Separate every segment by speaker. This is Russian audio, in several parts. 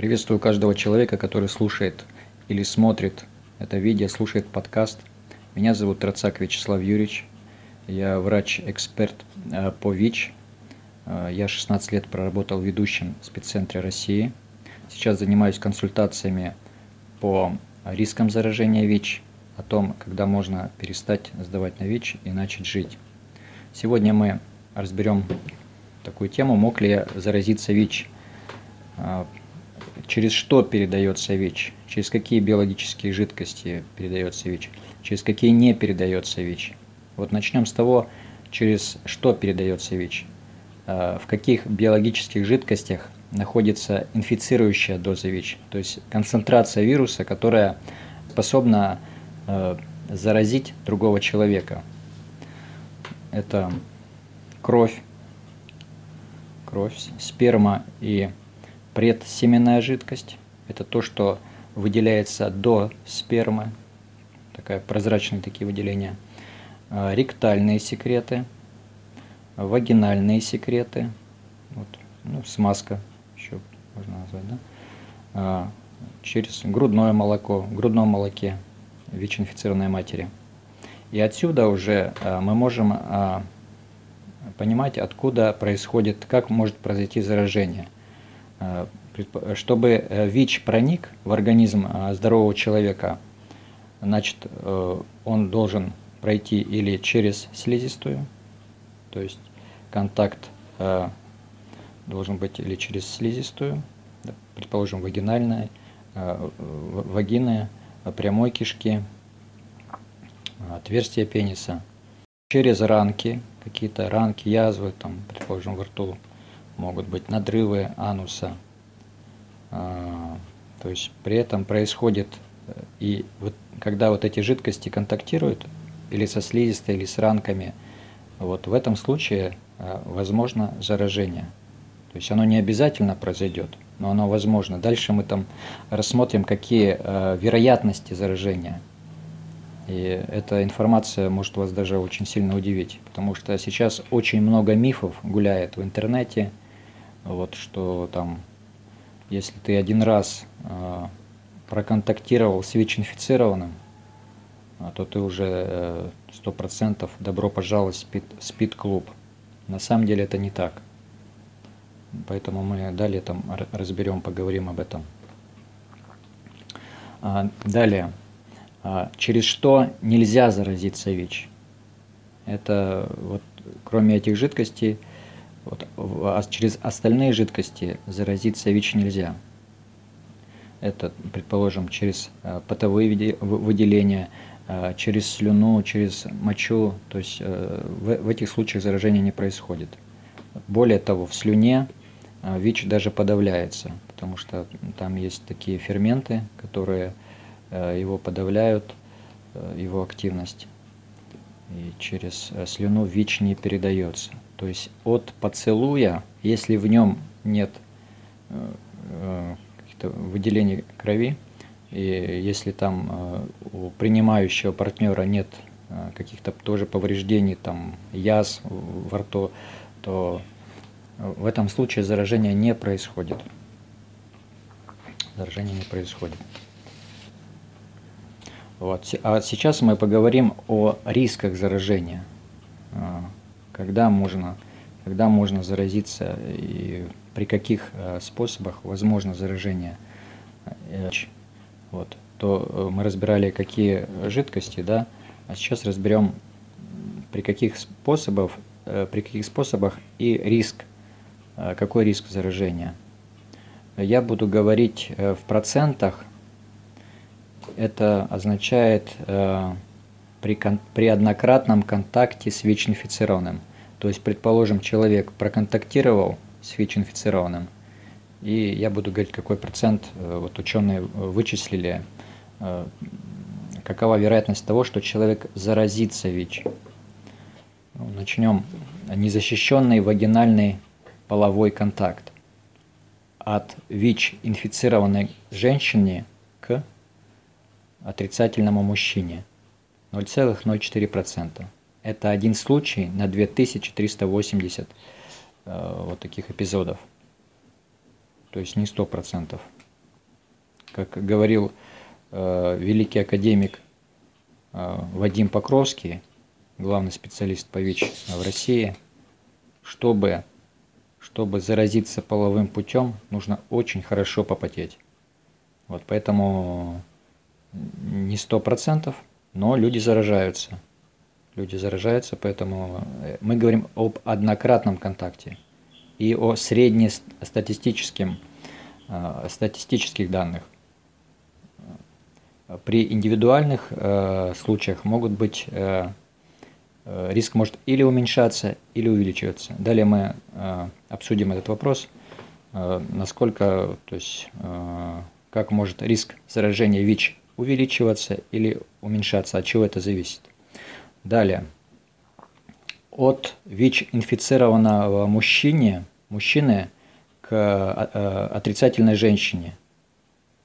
Speaker 1: Приветствую каждого человека, который слушает или смотрит это видео, слушает подкаст. Меня зовут Троцак Вячеслав Юрьевич. Я врач-эксперт э, по ВИЧ. Э, я 16 лет проработал ведущим в спеццентре России. Сейчас занимаюсь консультациями по рискам заражения ВИЧ, о том, когда можно перестать сдавать на ВИЧ и начать жить. Сегодня мы разберем такую тему, мог ли я заразиться ВИЧ э, через что передается ВИЧ, через какие биологические жидкости передается ВИЧ, через какие не передается ВИЧ. Вот начнем с того, через что передается ВИЧ, а, в каких биологических жидкостях находится инфицирующая доза ВИЧ, то есть концентрация вируса, которая способна а, заразить другого человека. Это кровь, кровь, сперма и предсеменная жидкость. Это то, что выделяется до спермы, такая прозрачные такие выделения. А, ректальные секреты, вагинальные секреты, вот, ну, смазка еще можно назвать, да? А, через грудное молоко, в грудном молоке ВИЧ-инфицированной матери. И отсюда уже а, мы можем понимать, откуда происходит, как может произойти заражение – чтобы э, ВИЧ проник в организм э, здорового человека, значит, он должен пройти или через слизистую, то есть контакт должен быть или через слизистую, предположим, вагинальная, вагины, прямой кишки, отверстие пениса, через ранки, какие-то ранки, язвы, там, предположим, во рту, могут быть надрывы ануса. А, то есть при этом происходит, э, и вот когда вот эти жидкости контактируют, или со слизистой, или с ранками, вот в этом случае э, возможно заражение. То есть оно не обязательно произойдет, но оно возможно. Дальше мы там рассмотрим, какие э, вероятности заражения. И эта информация может вас даже очень сильно удивить, потому что сейчас очень много мифов гуляет в интернете, вот что там, если ты один раз э, проконтактировал с ВИЧ-инфицированным, а, то ты уже сто процентов добро пожаловать в спид, спид-клуб. На самом деле это не так. Поэтому мы далее там разберем, поговорим об этом. А, далее. Через что нельзя заразиться ВИЧ? Это вот кроме этих жидкостей вот, а через остальные жидкости заразиться ВИЧ нельзя. Это, предположим, через э, потовые выделения, э, через слюну, через мочу. То есть э, в, в этих случаях заражение не происходит. Более того, в слюне ВИЧ даже подавляется, потому что там есть такие ферменты, которые его подавляют, его активность. И через слюну ВИЧ не передается. То есть от поцелуя, если в нем нет э, э, выделений крови, и если там э, у принимающего партнера нет каких-то тоже повреждений, там яз во рту, то в этом случае заражение не происходит. Заражение не происходит. Вот. А сейчас мы поговорим о рисках заражения когда можно, когда можно заразиться и при каких э, способах возможно заражение. Э, вот. То э, мы разбирали, какие жидкости, да, а сейчас разберем, при каких способах, при каких способах и риск, какой риск заражения. Я буду говорить в процентах. Это означает при, при однократном контакте с ВИЧ-инфицированным. То есть, предположим, человек проконтактировал с ВИЧ-инфицированным, и я буду говорить, какой процент э, вот ученые вычислили, э, какова вероятность того, что человек заразится ВИЧ. Ну, начнем. Незащищенный вагинальный половой контакт от ВИЧ-инфицированной женщине к отрицательному мужчине 0,04%. Это один случай на 2380 э, вот таких эпизодов. То есть не 100%. как говорил э, великий академик э, Вадим Покровский, главный специалист по ВИЧ в России, чтобы, чтобы заразиться половым путем, нужно очень хорошо попотеть. Вот поэтому не сто процентов, но люди заражаются. Люди заражаются, поэтому э, мы говорим об однократном контакте и о среднестатистическом э, статистических данных. При индивидуальных э, случаях могут быть э, э, риск может или уменьшаться, или увеличиваться. Далее мы э, обсудим этот вопрос, э, насколько, то есть, э, как может риск заражения ВИЧ увеличиваться или уменьшаться, от чего это зависит. Далее. От ВИЧ-инфицированного мужчине, мужчины к э, отрицательной женщине,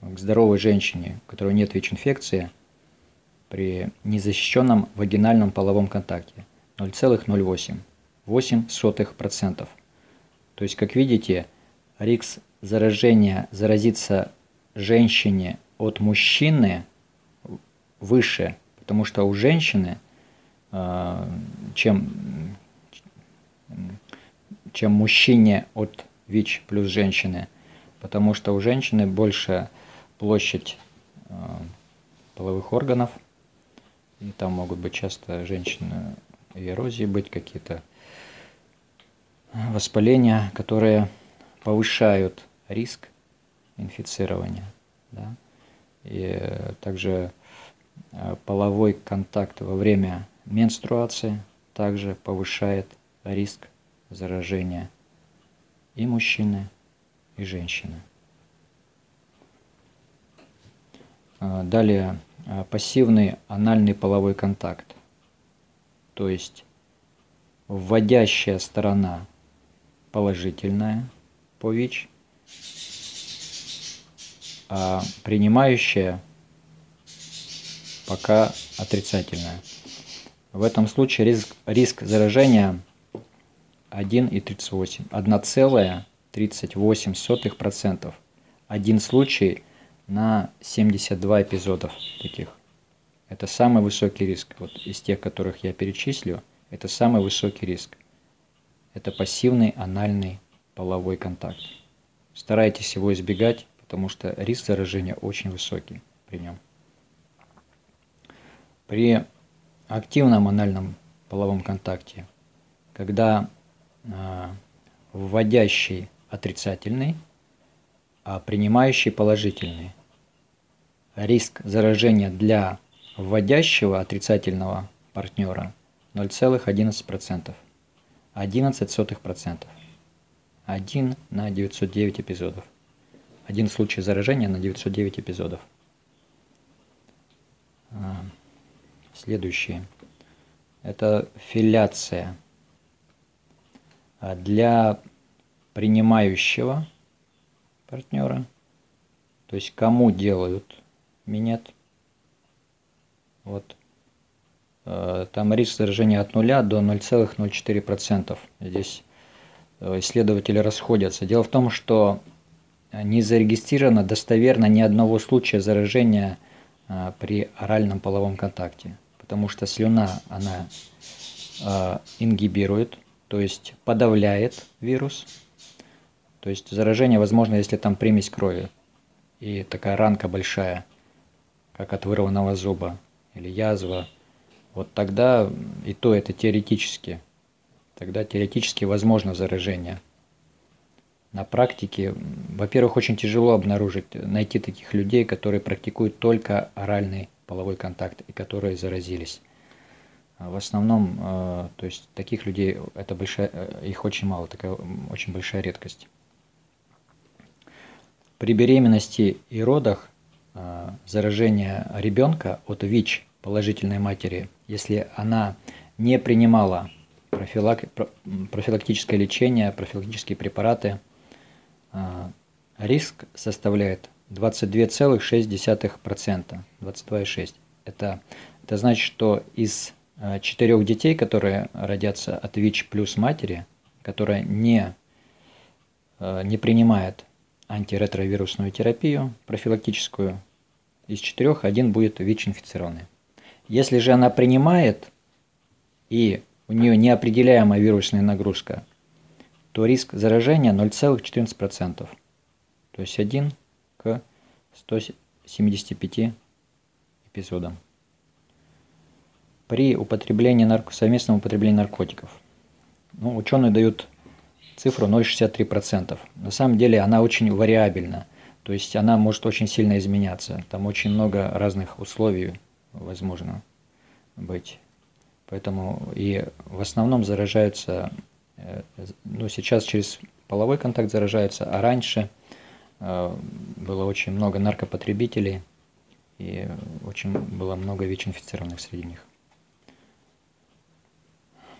Speaker 1: к здоровой женщине, у которой нет ВИЧ-инфекции, при незащищенном вагинальном половом контакте 0,08, 0,08%. То есть, как видите, риск заражения, заразиться женщине от мужчины выше, потому что у женщины, чем, чем мужчине от ВИЧ плюс женщины, потому что у женщины больше площадь а, половых органов, и там могут быть часто женщины и эрозии быть какие-то воспаления, которые повышают риск инфицирования. Да? И также э, половой контакт во время менструации также повышает риск заражения и мужчины, и женщины. Э, далее э, пассивный анальный половой контакт, то есть вводящая сторона положительная по ВИЧ, а принимающая пока отрицательная. В этом случае риск, риск заражения 1,38, 1,38%. Один случай на 72 эпизодов таких. Это самый высокий риск. Вот из тех, которых я перечислю, это самый высокий риск. Это пассивный анальный половой контакт. Старайтесь его избегать, потому что риск заражения очень высокий при нем. При активном анальном половом контакте, когда э, вводящий отрицательный, а принимающий положительный, риск заражения для вводящего отрицательного партнера 0,11%. 11%. 1 на 909 эпизодов один случай заражения на 909 эпизодов. Следующее. Это филяция. А для принимающего партнера, то есть кому делают минет, вот, а, там риск заражения от 0 до 0,04%. Здесь э, исследователи расходятся. Дело в том, что не зарегистрировано достоверно ни одного случая заражения а, при оральном половом контакте, потому что слюна, она а, ингибирует, то есть подавляет вирус. То есть заражение возможно, если там примесь крови и такая ранка большая, как от вырванного зуба или язва. Вот тогда и то это теоретически. Тогда теоретически возможно заражение – на практике, во-первых, очень тяжело обнаружить, найти таких людей, которые практикуют только оральный половой контакт и которые заразились. А в основном, э, то есть таких людей, это большая, э, их очень мало, такая очень большая редкость. При беременности и родах э, заражение ребенка от ВИЧ положительной матери, если она не принимала профилак, профилактическое лечение, профилактические препараты – а, риск составляет 22,6%. 22,6%. Это, это значит, что из а, четырех детей, которые родятся от ВИЧ плюс матери, которая не, а, не принимает антиретровирусную терапию профилактическую, из четырех один будет ВИЧ-инфицированный. Если же она принимает и у нее неопределяемая вирусная нагрузка, то риск заражения 0,14%, то есть 1 к 175 эпизодам. При употреблении нарко... совместном употреблении наркотиков. Ну, ученые дают цифру 0,63%. На самом деле она очень вариабельна, то есть она может очень сильно изменяться. Там очень много разных условий возможно быть. Поэтому и в основном заражаются, э, ну сейчас через половой контакт заражаются, а раньше было очень много наркопотребителей и очень было много ВИЧ-инфицированных среди них.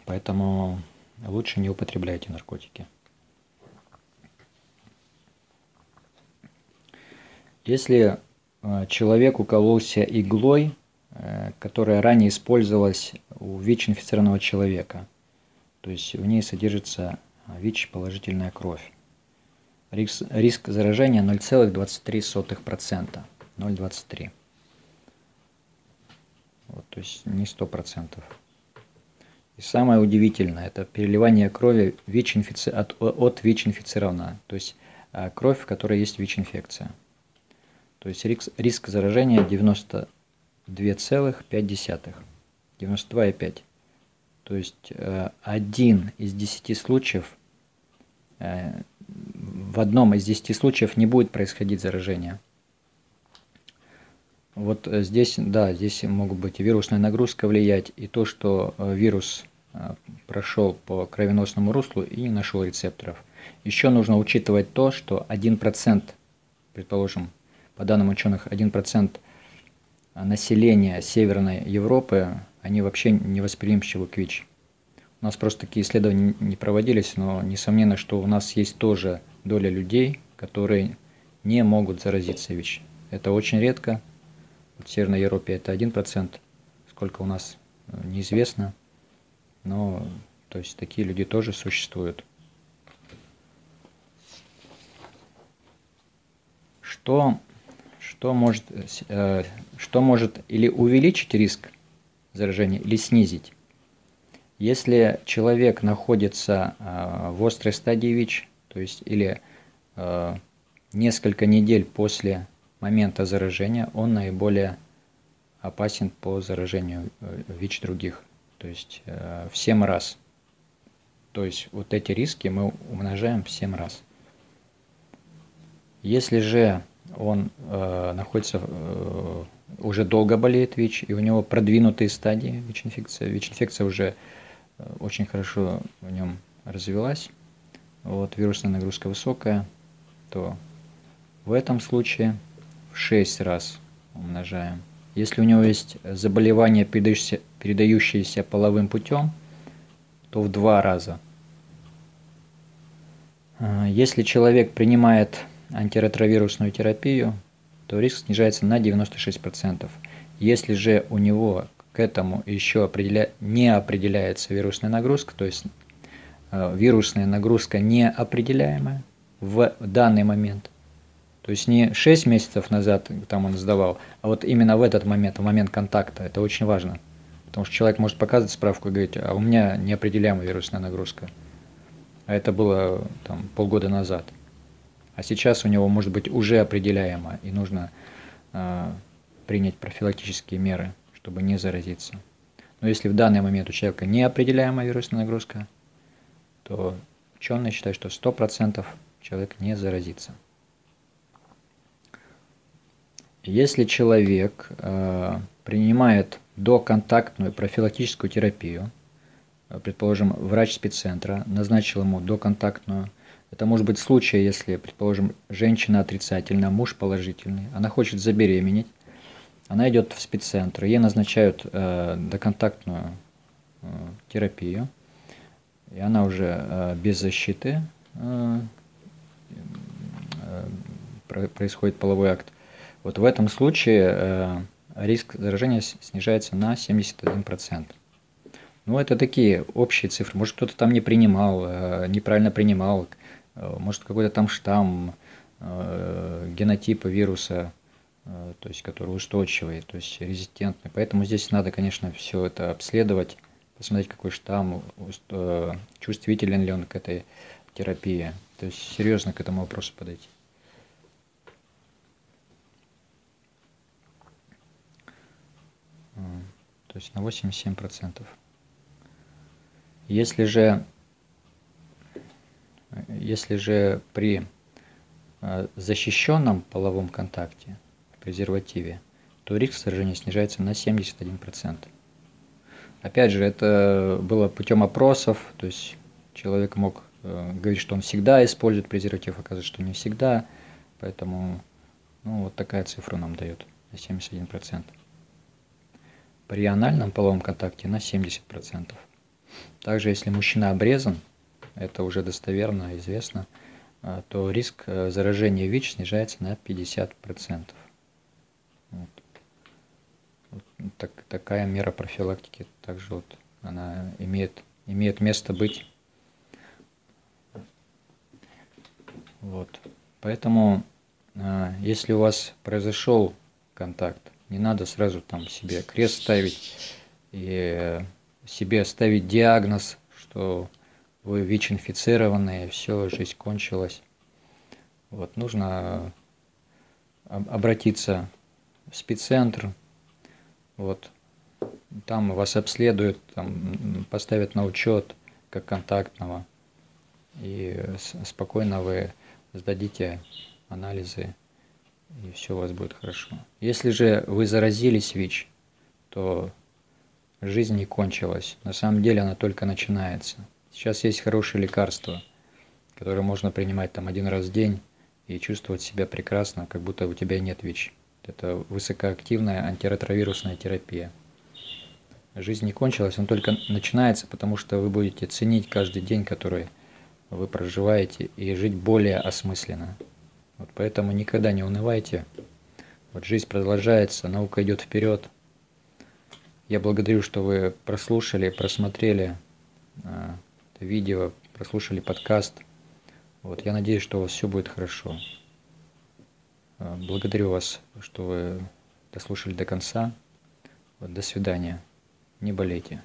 Speaker 1: Поэтому лучше не употребляйте наркотики. Если э, человек укололся иглой, Э, которая ранее использовалась у ВИЧ-инфицированного человека. То есть в ней содержится ВИЧ положительная кровь. Риск, риск заражения 0,23%. 0,23. Вот, то есть не 100%. И самое удивительное, это переливание крови ВИЧ инфици... от, от ВИЧ-инфицированного. То есть э, кровь, в которой есть ВИЧ-инфекция. То есть риск, риск заражения 90 2,5. 92,5. То есть э, один из 10 случаев, э, в одном из 10 случаев не будет происходить заражение. Вот э, здесь, да, здесь могут быть и вирусная нагрузка влиять, и то, что вирус прошел по кровеносному руслу и не нашел рецепторов. Еще нужно учитывать то, что 1%, предположим, по данным ученых, 1% населения Северной Европы, они вообще не восприимчивы к ВИЧ. У нас просто такие исследования не проводились, но несомненно, что у нас есть тоже доля людей, которые не могут заразиться ВИЧ. Это очень редко. В Северной Европе это 1%, сколько у нас э, неизвестно. Но то есть такие люди тоже существуют. Что что может, э, что может или увеличить риск заражения, или снизить. Если человек находится э, в острой стадии ВИЧ, то есть или э, несколько недель после момента заражения, он наиболее опасен по заражению ВИЧ других, то есть в 7 раз. То есть вот эти риски мы умножаем в 7 раз. Если же он э, находится, э, уже долго болеет ВИЧ, и у него продвинутые стадии ВИЧ-инфекции. ВИЧ-инфекция уже э, очень хорошо в нем развилась, вот, вирусная нагрузка высокая, то в этом случае в 6 раз умножаем. Если у него есть заболевание, передающееся, передающееся половым путем, то в два раза. Э, если человек принимает антиретровирусную терапию, то риск снижается на 96%. Если же у него к этому еще определя... не определяется вирусная нагрузка, то есть вирусная нагрузка неопределяемая в данный момент, то есть не 6 месяцев назад там он сдавал, а вот именно в этот момент, в момент контакта, это очень важно. Потому что человек может показывать справку и говорить, а у меня неопределяемая вирусная нагрузка. А это было там полгода назад а сейчас у него может быть уже определяемо, и нужно э, принять профилактические меры, чтобы не заразиться. Но если в данный момент у человека неопределяемая вирусная нагрузка, то ученые считают, что 100% человек не заразится. Если человек э, принимает доконтактную профилактическую терапию, предположим, врач спеццентра назначил ему доконтактную это может быть случай, если, предположим, женщина отрицательная, муж положительный, она хочет забеременеть, она идет в спеццентр, ей назначают э, доконтактную э, терапию, и она уже э, без защиты э, э, происходит половой акт. Вот в этом случае риск заражения снижается на 71%. Ну, это такие общие цифры. Может, кто-то там не принимал, неправильно принимал, может какой-то там штамм, генотипы вируса, то есть который устойчивый, то есть резистентный. Поэтому здесь надо, конечно, все это обследовать, посмотреть, какой штамм, э, чувствителен ли он к этой терапии. То есть серьезно к этому вопросу подойти. То есть на 87%. Если же, если же при э, защищенном половом контакте, презервативе, то риск сражения снижается на 71%. Опять же, это было путем опросов, то есть человек мог э, говорить, что он всегда использует презерватив, оказывается, что не всегда, поэтому ну, вот такая цифра нам дает на 71%. При анальном половом контакте на 70%. Также, если мужчина обрезан, это уже достоверно известно, а, то риск э, заражения ВИЧ снижается на 50%. Вот. Вот так, такая мера профилактики также вот она имеет, имеет место быть. Вот. Поэтому, а, если у вас произошел контакт, не надо сразу там себе крест ставить и себе ставить диагноз, что вы ВИЧ-инфицированные, все, жизнь кончилась. Вот, нужно обратиться в спеццентр, вот, там вас обследуют, там поставят на учет как контактного, и спокойно вы сдадите анализы, и все у вас будет хорошо. Если же вы заразились ВИЧ, то жизнь не кончилась. На самом деле она только начинается. Сейчас есть хорошие лекарства, которые можно принимать там один раз в день и чувствовать себя прекрасно, как будто у тебя нет ВИЧ. Это высокоактивная антиретровирусная терапия. Жизнь не кончилась, он только начинается, потому что вы будете ценить каждый день, который вы проживаете, и жить более осмысленно. Вот поэтому никогда не унывайте. Вот жизнь продолжается, наука идет вперед – я благодарю, что вы прослушали, просмотрели э, видео, прослушали подкаст. Вот, я надеюсь, что у вас все будет хорошо. Э, благодарю вас, что вы дослушали до конца. До свидания. Не болейте.